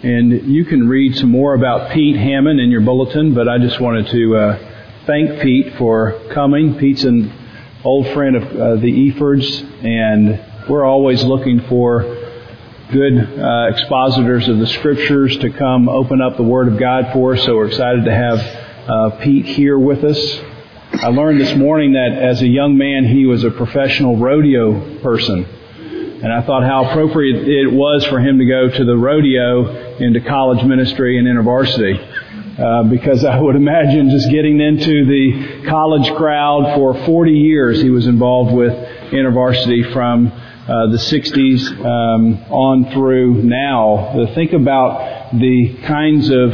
And you can read some more about Pete Hammond in your bulletin, but I just wanted to uh, thank Pete for coming. Pete's an old friend of uh, the Efords, and we're always looking for good uh, expositors of the scriptures to come open up the Word of God for us. So we're excited to have uh, Pete here with us. I learned this morning that as a young man, he was a professional rodeo person. And I thought how appropriate it was for him to go to the rodeo into college ministry and InterVarsity. Uh, because I would imagine just getting into the college crowd for 40 years, he was involved with InterVarsity from uh, the 60s um, on through now. Think about the kinds of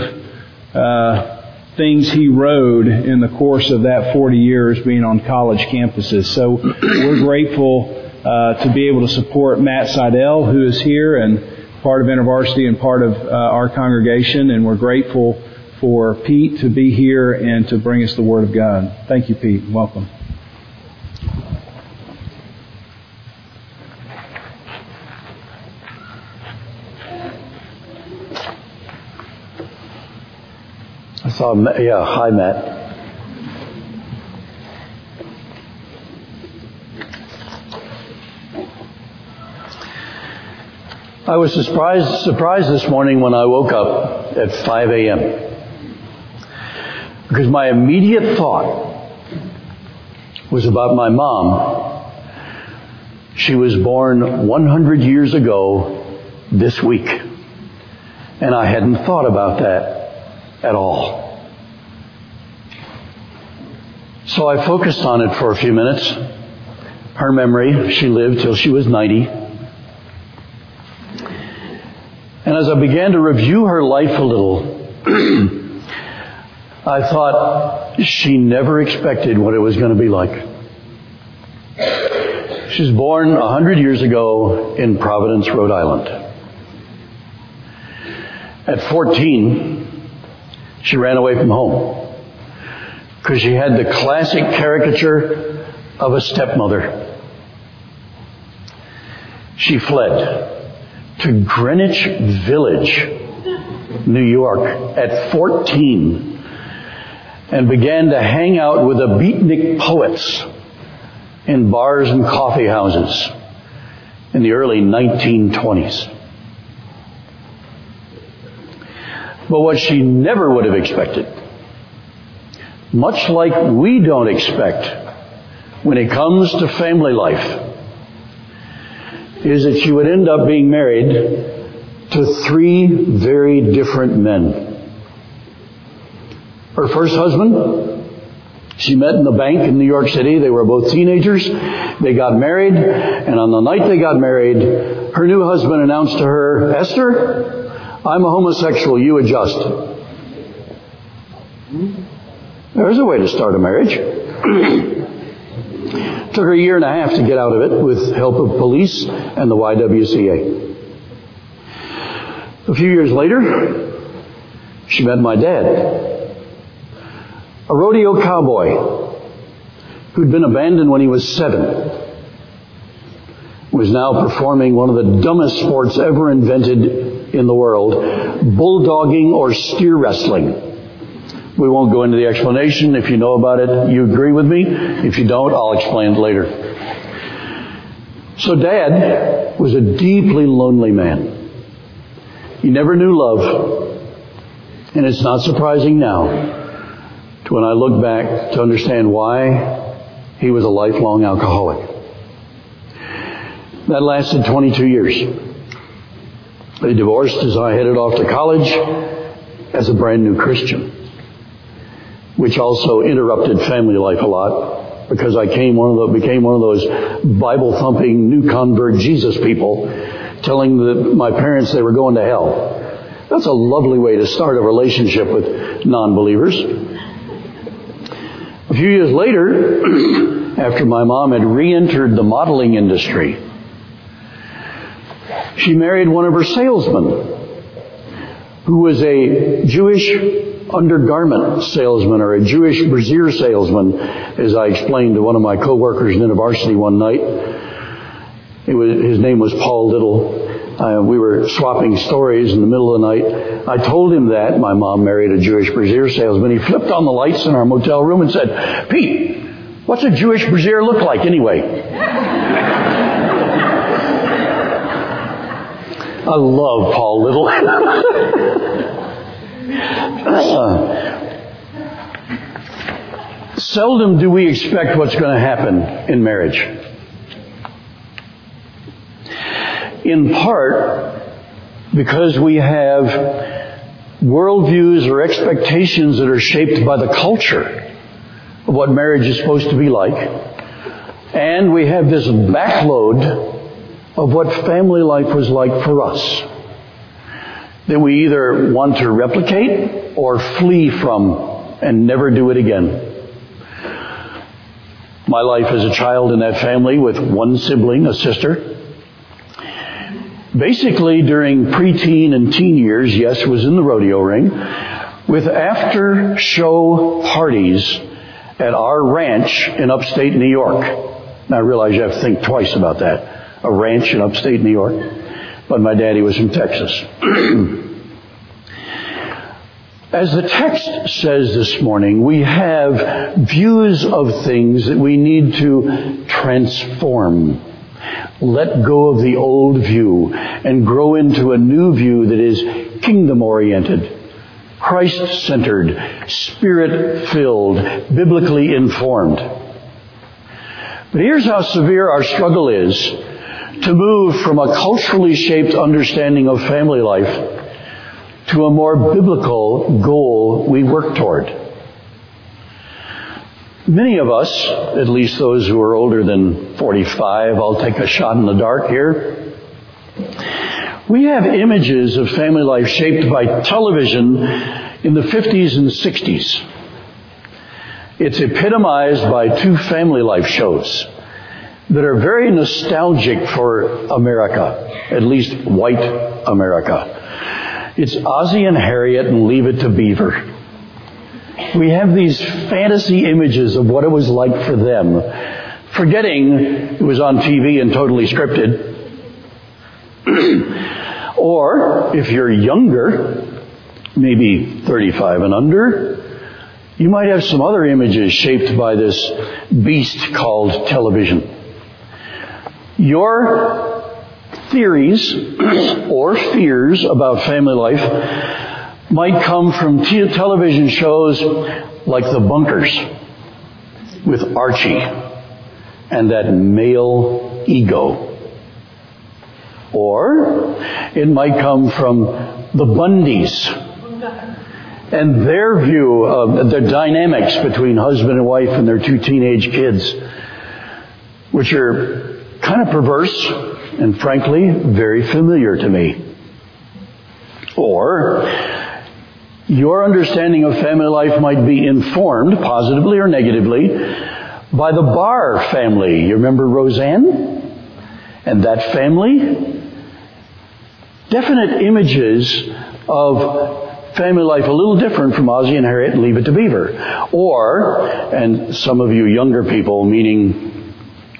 uh, things he rode in the course of that 40 years being on college campuses. So we're grateful uh, to be able to support Matt Seidel, who is here and part of InterVarsity and part of uh, our congregation, and we're grateful for Pete to be here and to bring us the Word of God. Thank you, Pete. Welcome. I saw, yeah, hi, Matt. I was surprised, surprised this morning when I woke up at 5 a.m. Because my immediate thought was about my mom. She was born 100 years ago this week. And I hadn't thought about that at all. So I focused on it for a few minutes. Her memory, she lived till she was 90. And as I began to review her life a little, I thought she never expected what it was going to be like. She was born a hundred years ago in Providence, Rhode Island. At 14, she ran away from home because she had the classic caricature of a stepmother. She fled to Greenwich Village, New York at 14 and began to hang out with the beatnik poets in bars and coffee houses in the early 1920s. But what she never would have expected, much like we don't expect when it comes to family life, is that she would end up being married to three very different men. Her first husband, she met in the bank in New York City. They were both teenagers. They got married, and on the night they got married, her new husband announced to her, Esther, I'm a homosexual, you adjust. There's a way to start a marriage. Took her a year and a half to get out of it with help of police and the YWCA. A few years later, she met my dad, a rodeo cowboy who'd been abandoned when he was seven, was now performing one of the dumbest sports ever invented in the world, bulldogging or steer wrestling. We won't go into the explanation. If you know about it, you agree with me. If you don't, I'll explain it later. So dad was a deeply lonely man. He never knew love. And it's not surprising now to when I look back to understand why he was a lifelong alcoholic. That lasted 22 years. They divorced as I headed off to college as a brand new Christian which also interrupted family life a lot because I came one of the, became one of those Bible thumping new convert Jesus people telling the, my parents they were going to hell. That's a lovely way to start a relationship with non-believers. A few years later, after my mom had re-entered the modeling industry, she married one of her salesmen who was a Jewish undergarment salesman or a Jewish brassiere salesman, as I explained to one of my coworkers in InterVarsity one night. Was, his name was Paul Little. uh, we were swapping stories in the middle of the night. I told him that my mom married a Jewish brassiere salesman. He flipped on the lights in our motel room and said, Pete, what's a Jewish brassiere look like anyway? I love Paul Little. seldom do we expect what's going to happen in marriage. In part because we have worldviews or expectations that are shaped by the culture of what marriage is supposed to be like. And we have this backload of what family life was like for us that we either want to replicate or flee from and never do it again. My life as a child in that family with one sibling, a sister. Basically during preteen and teen years, yes, was in the rodeo ring with after show parties at our ranch in upstate New York. Now I realize you have to think twice about that a ranch in upstate New York, but my daddy was from Texas. As the text says this morning, we have views of things that we need to transform. Let go of the old view and grow into a new view that is kingdom oriented, Christ centered, spirit filled, biblically informed. But here's how severe our struggle is to move from a culturally shaped understanding of family life to a more biblical goal we work toward. Many of us, at least those who are older than 45, I'll take a shot in the dark here. We have images of family life shaped by television in the 50s and 60s. It's epitomized by two family life shows that are very nostalgic for America, at least white America. It's Ozzie and Harriet and Leave It to Beaver. We have these fantasy images of what it was like for them, forgetting it was on TV and totally scripted. or, if you're younger, maybe 35 and under, you might have some other images shaped by this beast called television. Your theories or fears about family life might come from television shows like The Bunkers with Archie and that male ego. Or it might come from the Bundys and their view of the dynamics between husband and wife and their two teenage kids, which are kind of perverse and frankly very familiar to me. Or your understanding of family life might be informed, positively or negatively, by the Barr family. You remember Roseanne? And that family? Definite images of family life a little different from Ozzie and Harriet and Leave It to Beaver. Or, and some of you younger people, meaning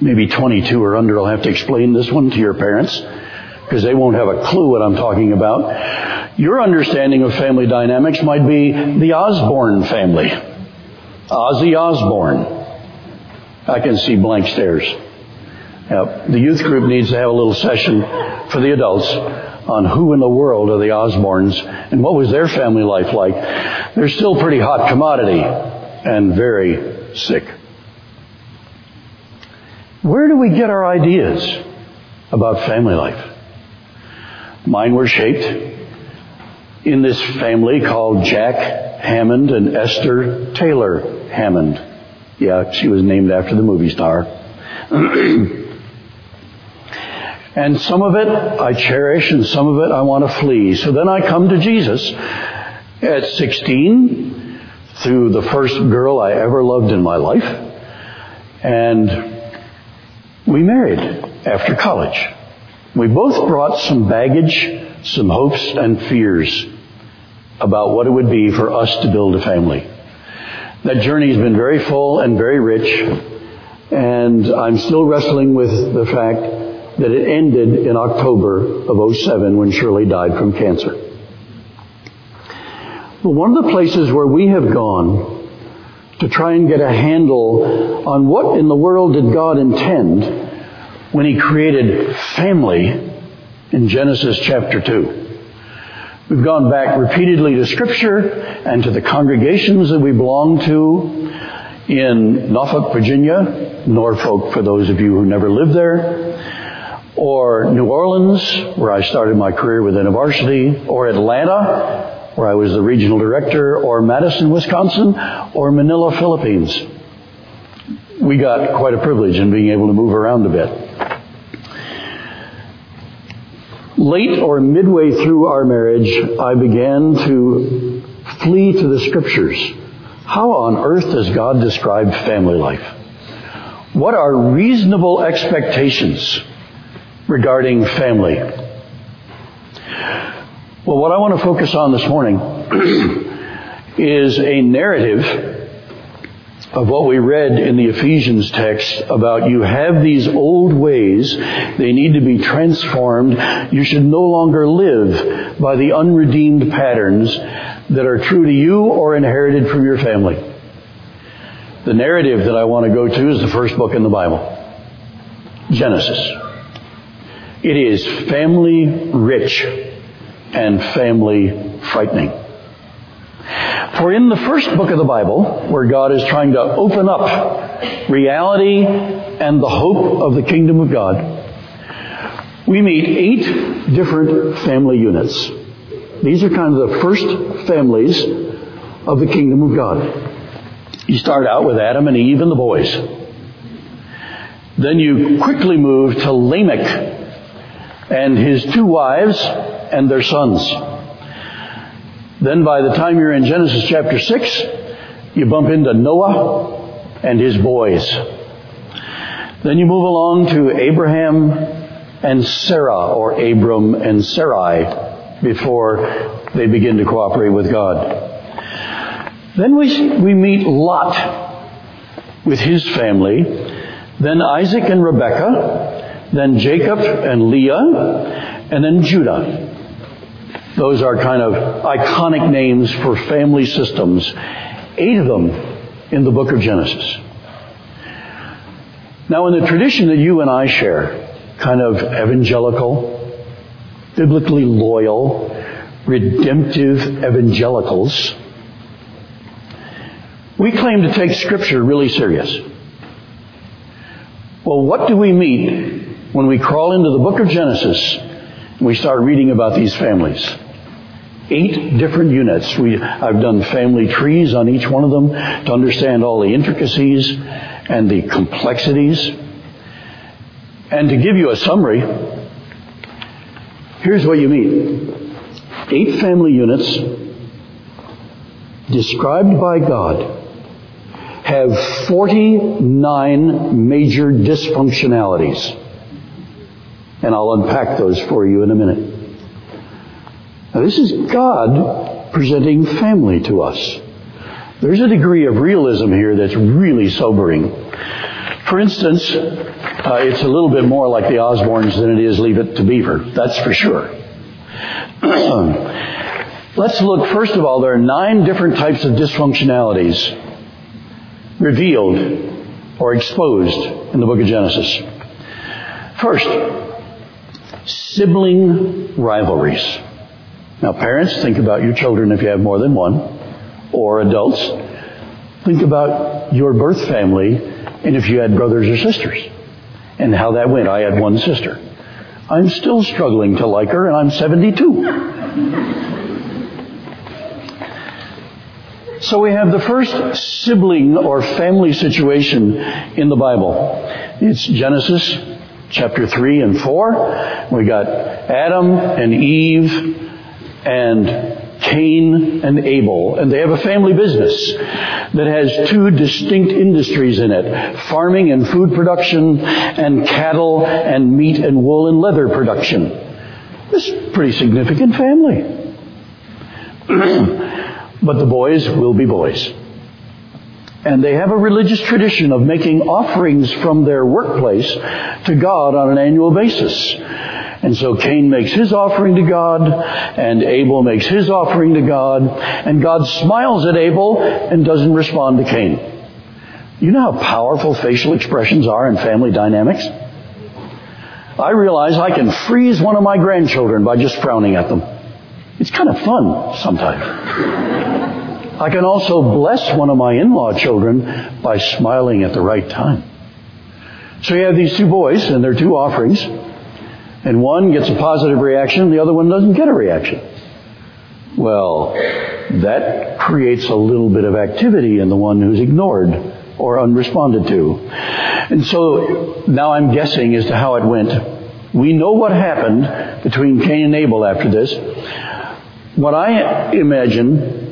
maybe 22 or under will have to explain this one to your parents because they won't have a clue what I'm talking about. Your understanding of family dynamics might be the Osbourne family. Ozzy Osbourne. I can see blank stares. Now, the youth group needs to have a little session for the adults on who in the world are the Osbournes and what was their family life like. They're still pretty hot commodity and very sick. Where do we get our ideas about family life? Mine were shaped in this family called Jack Hammond and Esther Taylor Hammond. Yeah, she was named after the movie star. and some of it I cherish and some of it I want to flee. So then I come to Jesus at 16 through the first girl I ever loved in my life. And we married after college. We both brought some baggage, some hopes and fears about what it would be for us to build a family. That journey has been very full and very rich, and I'm still wrestling with the fact that it ended in October of 07 when Shirley died from cancer. Well, one of the places where we have gone to try and get a handle on what in the world did God intend when He created family in Genesis chapter 2. We've gone back repeatedly to Scripture and to the congregations that we belong to in Norfolk, Virginia, Norfolk for those of you who never lived there, or New Orleans, where I started my career within with InterVarsity, or Atlanta, where I was the regional director, or Madison, Wisconsin, or Manila, Philippines. We got quite a privilege in being able to move around a bit. Late or midway through our marriage, I began to flee to the scriptures. How on earth does God describe family life? What are reasonable expectations regarding family? Well, what I want to focus on this morning is a narrative of what we read in the Ephesians text about you have these old ways, they need to be transformed. You should no longer live by the unredeemed patterns that are true to you or inherited from your family. The narrative that I want to go to is the first book in the Bible. Genesis. It is family rich and family frightening. For in the first book of the Bible, where God is trying to open up reality and the hope of the kingdom of God, we meet eight different family units. These are kind of the first families of the kingdom of God. You start out with Adam and Eve and the boys. Then you quickly move to Lamech and his two wives and their sons. Then by the time you're in Genesis chapter 6, you bump into Noah and his boys. Then you move along to Abraham and Sarah, or Abram and Sarai, before they begin to cooperate with God. Then we, we meet Lot with his family, then Isaac and Rebekah, then Jacob and Leah, and then Judah. Those are kind of iconic names for family systems. Eight of them in the book of Genesis. Now in the tradition that you and I share, kind of evangelical, biblically loyal, redemptive evangelicals, we claim to take scripture really serious. Well, what do we meet when we crawl into the book of Genesis we start reading about these families? eight different units. We, I've done family trees on each one of them to understand all the intricacies and the complexities. And to give you a summary, here's what you meet. Eight family units described by God have 49 major dysfunctionalities. And I'll unpack those for you in a minute. Now this is God presenting family to us. There's a degree of realism here that's really sobering. For instance, uh, it's a little bit more like the Osbournes than it is Leave It to Beaver. That's for sure. Let's look, first of all, there are nine different types of dysfunctionalities revealed or exposed in the book of Genesis. First, sibling rivalries. Now parents, think about your children if you have more than one, or adults. Think about your birth family and if you had brothers or sisters and how that went. I had one sister. I'm still struggling to like her and I'm 72. So we have the first sibling or family situation in the Bible. It's Genesis chapter 3 and 4. We got Adam and Eve and Cain and Abel. And they have a family business that has two distinct industries in it. Farming and food production and cattle and meat and wool and leather production. This is a pretty significant family. but the boys will be boys. And they have a religious tradition of making offerings from their workplace to God on an annual basis. And so Cain makes his offering to God, and Abel makes his offering to God, and God smiles at Abel and doesn't respond to Cain. You know how powerful facial expressions are in family dynamics? I realize I can freeze one of my grandchildren by just frowning at them. It's kind of fun sometimes. I can also bless one of my in-law children by smiling at the right time. So you have these two boys and their two offerings, and one gets a positive reaction, and the other one doesn't get a reaction. Well, that creates a little bit of activity in the one who's ignored or unresponded to. And so now I'm guessing as to how it went. We know what happened between Cain and Abel after this. What I imagine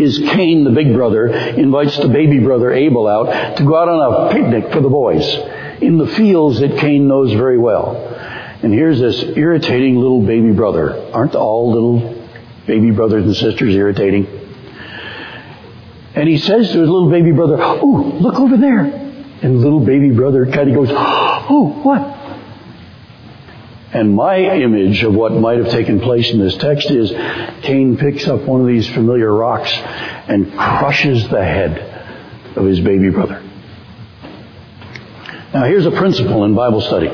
is Cain, the big brother, invites the baby brother Abel out to go out on a picnic for the boys in the fields that Cain knows very well. And here's this irritating little baby brother. Aren't all little baby brothers and sisters irritating? And he says to his little baby brother, Oh, look over there. And little baby brother kind of goes, Oh, what? And my image of what might have taken place in this text is Cain picks up one of these familiar rocks and crushes the head of his baby brother. Now here's a principle in Bible study.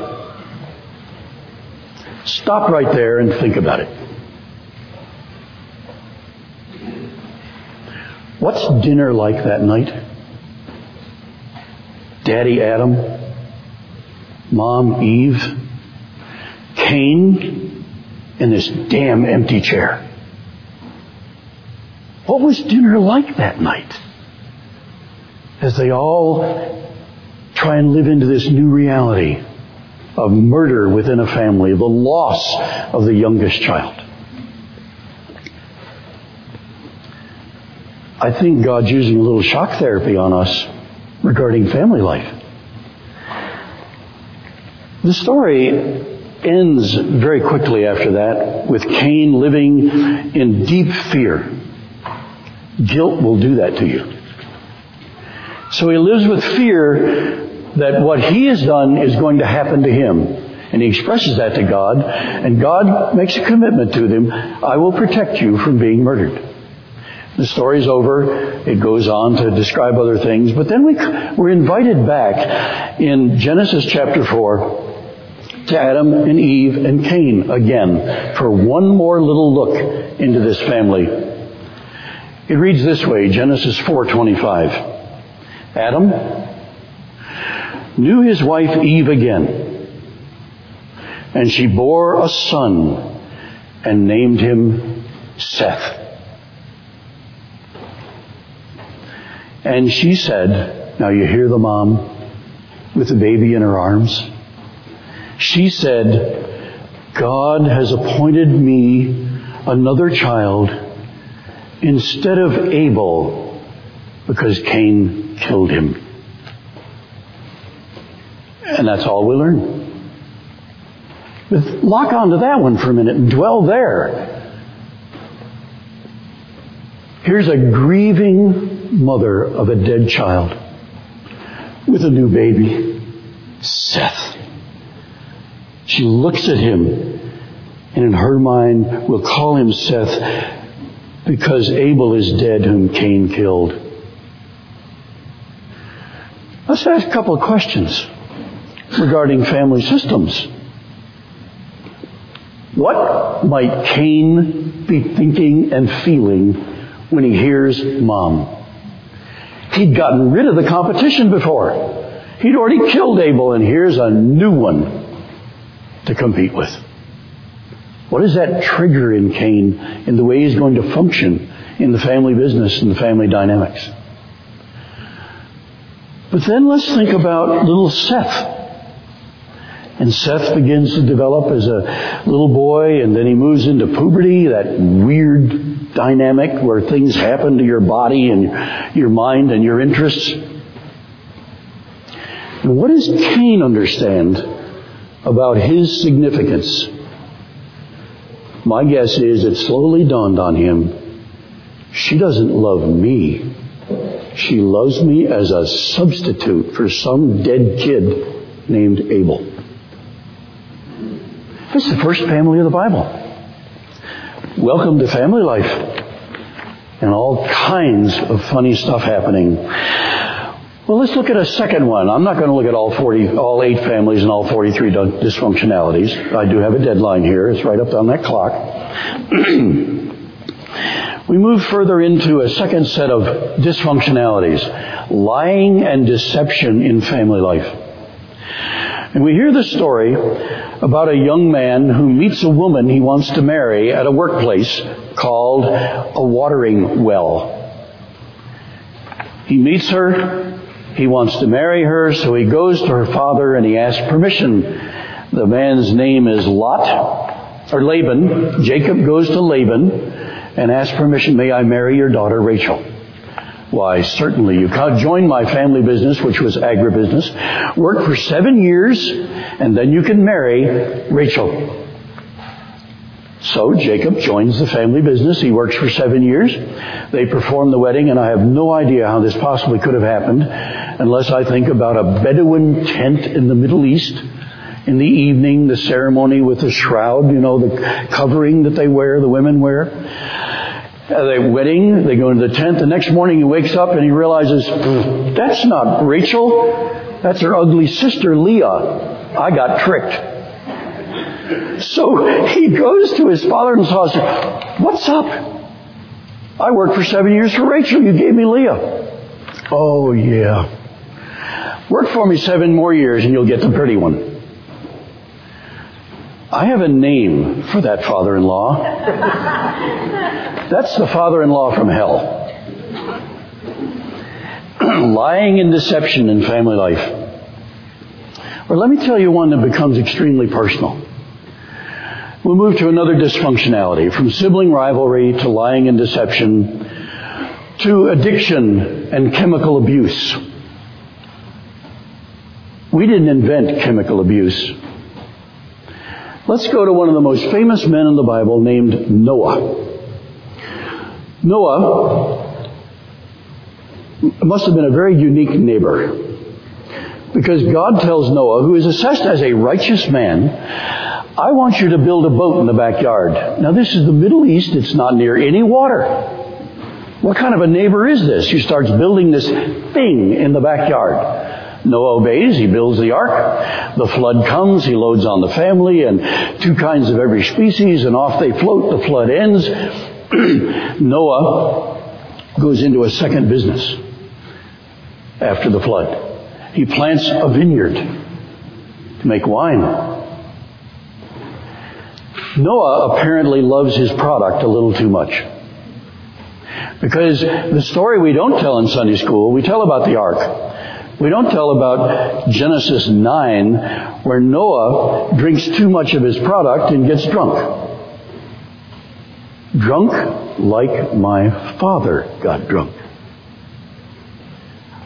Stop right there and think about it. What's dinner like that night? Daddy Adam? Mom Eve? Cain in this damn empty chair. What was dinner like that night? As they all try and live into this new reality of murder within a family, the loss of the youngest child. I think God's using a little shock therapy on us regarding family life. The story ends very quickly after that with Cain living in deep fear. Guilt will do that to you. So he lives with fear that what he has done is going to happen to him. And he expresses that to God, and God makes a commitment to them, I will protect you from being murdered. The story's over. It goes on to describe other things. But then we, we're invited back in Genesis chapter 4 to Adam and Eve and Cain again for one more little look into this family. It reads this way, Genesis 4:25. Adam knew his wife Eve again, and she bore a son and named him Seth. And she said, now you hear the mom with the baby in her arms. She said, God has appointed me another child instead of Abel because Cain killed him. And that's all we learn. But lock onto that one for a minute and dwell there. Here's a grieving mother of a dead child with a new baby, Seth. She looks at him and in her mind will call him Seth because Abel is dead whom Cain killed. Let's ask a couple of questions regarding family systems. What might Cain be thinking and feeling when he hears mom? He'd gotten rid of the competition before. He'd already killed Abel and here's a new one to compete with. What does that trigger in Cain in the way he's going to function in the family business and the family dynamics? But then let's think about little Seth. And Seth begins to develop as a little boy and then he moves into puberty, that weird dynamic where things happen to your body and your mind and your interests. And what does Cain understand about his significance. My guess is it slowly dawned on him, she doesn't love me. She loves me as a substitute for some dead kid named Abel. This is the first family of the Bible. Welcome to family life. And all kinds of funny stuff happening. Well, let's look at a second one. I'm not going to look at all 40, all eight families and all 43 dysfunctionalities. I do have a deadline here. It's right up on that clock. we move further into a second set of dysfunctionalities. Lying and deception in family life. And we hear the story about a young man who meets a woman he wants to marry at a workplace called a watering well. He meets her, he wants to marry her, so he goes to her father and he asks permission. The man's name is Lot, or Laban. Jacob goes to Laban and asks permission, may I marry your daughter Rachel? Why, certainly you can join my family business, which was agribusiness, work for seven years, and then you can marry Rachel. So Jacob joins the family business. He works for seven years. They perform the wedding, and I have no idea how this possibly could have happened unless I think about a Bedouin tent in the Middle East. In the evening, the ceremony with the shroud, you know, the covering that they wear, the women wear. Uh, the wedding, they go into the tent. The next morning he wakes up and he realizes, that's not Rachel. That's her ugly sister Leah. I got tricked. So he goes to his father-in-law and says, what's up? I worked for seven years for Rachel. You gave me Leah. Oh yeah. Work for me seven more years and you'll get the pretty one. I have a name for that father-in-law. That's the father-in-law from hell. Lying and deception in family life. Or let me tell you one that becomes extremely personal. We move to another dysfunctionality, from sibling rivalry to lying and deception to addiction and chemical abuse. We didn't invent chemical abuse. Let's go to one of the most famous men in the Bible named Noah. Noah must have been a very unique neighbor. Because God tells Noah, who is assessed as a righteous man, I want you to build a boat in the backyard. Now this is the Middle East, it's not near any water. What kind of a neighbor is this who starts building this thing in the backyard? Noah obeys, he builds the ark. The flood comes, he loads on the family and two kinds of every species and off they float. The flood ends. Noah goes into a second business after the flood. He plants a vineyard to make wine. Noah apparently loves his product a little too much. Because the story we don't tell in Sunday school, we tell about the ark. We don't tell about Genesis 9 where Noah drinks too much of his product and gets drunk. Drunk like my father got drunk.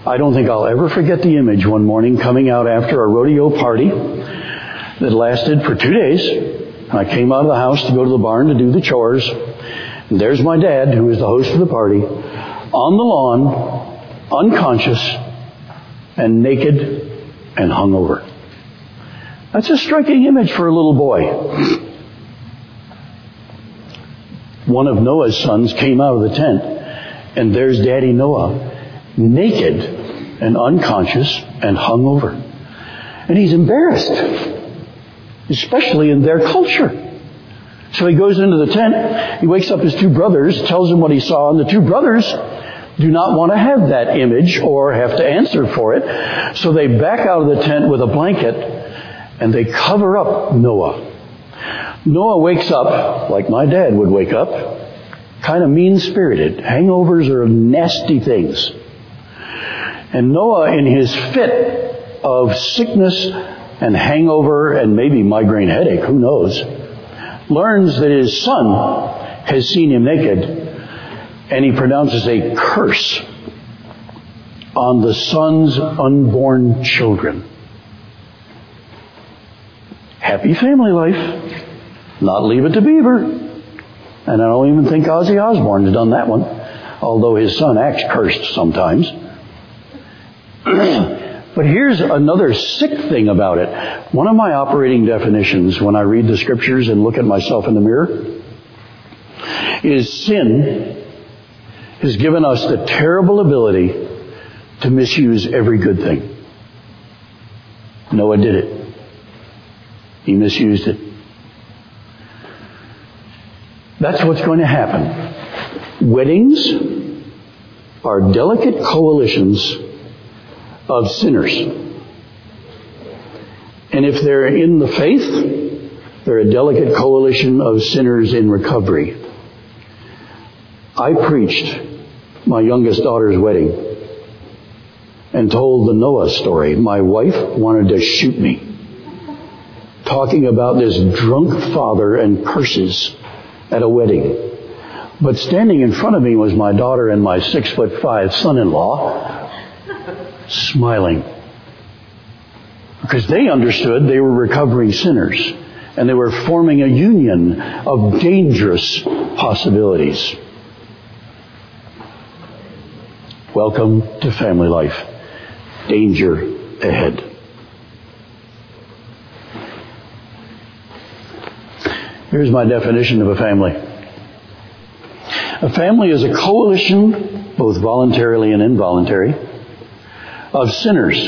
I don't think I'll ever forget the image one morning coming out after a rodeo party that lasted for two days. I came out of the house to go to the barn to do the chores. And there's my dad, who was the host of the party, on the lawn, unconscious, and naked and hungover. That's a striking image for a little boy. One of Noah's sons came out of the tent, and there's Daddy Noah, naked and unconscious and hungover. And he's embarrassed, especially in their culture. So he goes into the tent, he wakes up his two brothers, tells them what he saw, and the two brothers do not want to have that image or have to answer for it. So they back out of the tent with a blanket and they cover up Noah. Noah wakes up like my dad would wake up, kind of mean spirited. Hangovers are nasty things. And Noah, in his fit of sickness and hangover and maybe migraine headache, who knows, learns that his son has seen him naked and he pronounces a curse on the son's unborn children. Happy family life. Not leave it to Beaver. And I don't even think Ozzy Osbourne's done that one. although his son acts cursed sometimes. but here's another sick thing about it. One of my operating definitions when I read the scriptures and look at myself in the mirror is sin has given us the terrible ability to misuse every good thing. Noah did it. He misused it. That's what's going to happen. Weddings are delicate coalitions of sinners. And if they're in the faith, they're a delicate coalition of sinners in recovery. I preached my youngest daughter's wedding and told the Noah story. My wife wanted to shoot me. Talking about this drunk father and curses at a wedding. But standing in front of me was my daughter and my six foot five son-in-law, smiling. Because they understood they were recovering sinners, and they were forming a union of dangerous possibilities. Welcome to family life. Danger ahead. Here's my definition of a family. A family is a coalition, both voluntarily and involuntary, of sinners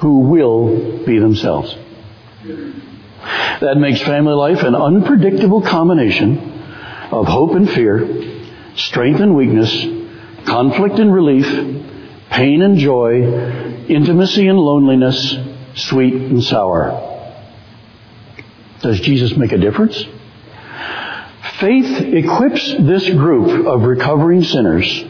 who will be themselves. That makes family life an unpredictable combination of hope and fear, strength and weakness, conflict and relief, pain and joy, intimacy and loneliness, sweet and sour. Does Jesus make a difference? Faith equips this group of recovering sinners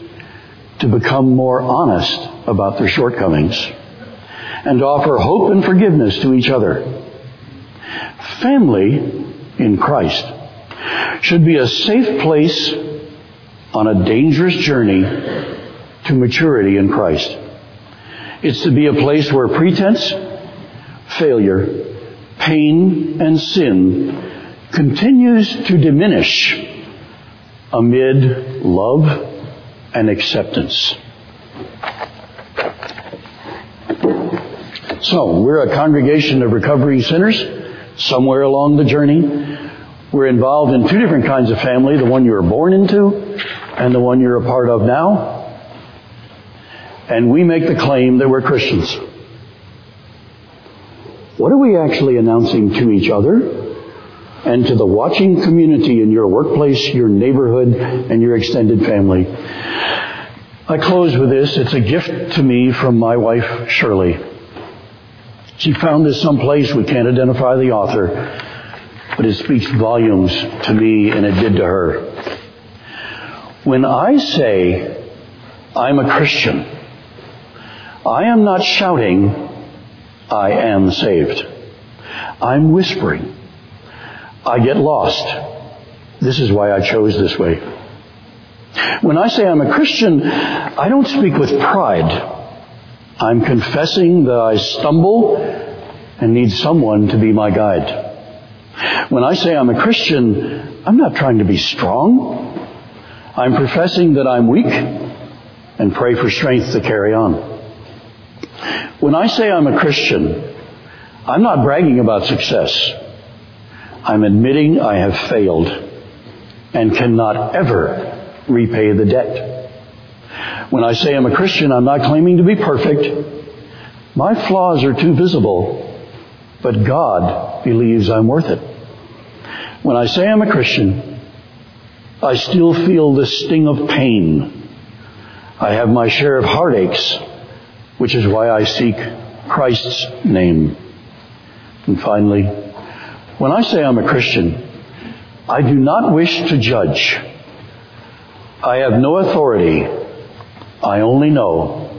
to become more honest about their shortcomings and offer hope and forgiveness to each other. Family in Christ should be a safe place on a dangerous journey to maturity in Christ. It's to be a place where pretense, failure, pain and sin continues to diminish amid love and acceptance. So, we're a congregation of recovering sinners somewhere along the journey. We're involved in two different kinds of family, the one you were born into and the one you're a part of now. And we make the claim that we're Christians. What are we actually announcing to each other and to the watching community in your workplace, your neighborhood, and your extended family? I close with this. It's a gift to me from my wife, Shirley. She found this someplace. We can't identify the author, but it speaks volumes to me and it did to her. When I say I'm a Christian, I am not shouting I am saved. I'm whispering. I get lost. This is why I chose this way. When I say I'm a Christian, I don't speak with pride. I'm confessing that I stumble and need someone to be my guide. When I say I'm a Christian, I'm not trying to be strong. I'm professing that I'm weak and pray for strength to carry on. When I say I'm a Christian, I'm not bragging about success. I'm admitting I have failed and cannot ever repay the debt. When I say I'm a Christian, I'm not claiming to be perfect. My flaws are too visible, but God believes I'm worth it. When I say I'm a Christian, I still feel the sting of pain. I have my share of heartaches which is why I seek Christ's name. And finally, when I say I'm a Christian, I do not wish to judge. I have no authority. I only know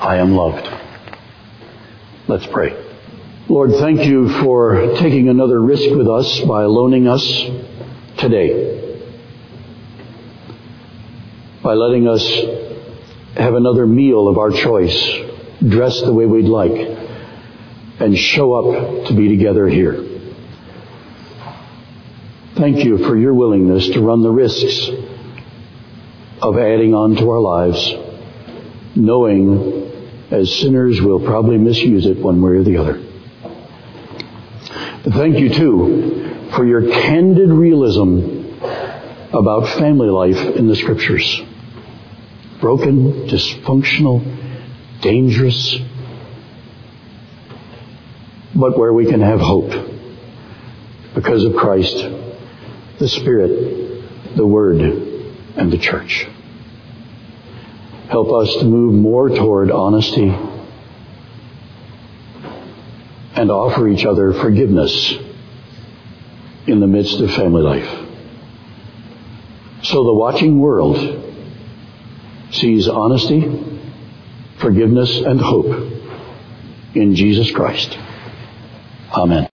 I am loved. Let's pray. Lord, thank you for taking another risk with us by loaning us today. By letting us have another meal of our choice, dress the way we'd like, and show up to be together here. Thank you for your willingness to run the risks of adding on to our lives, knowing as sinners we'll probably misuse it one way or the other. Thank you too for your candid realism about family life in the scriptures. Broken, dysfunctional, dangerous, but where we can have hope because of Christ, the Spirit, the Word, and the church. Help us to move more toward honesty and offer each other forgiveness in the midst of family life. So the watching world sees honesty, forgiveness, and hope in Jesus Christ. Amen.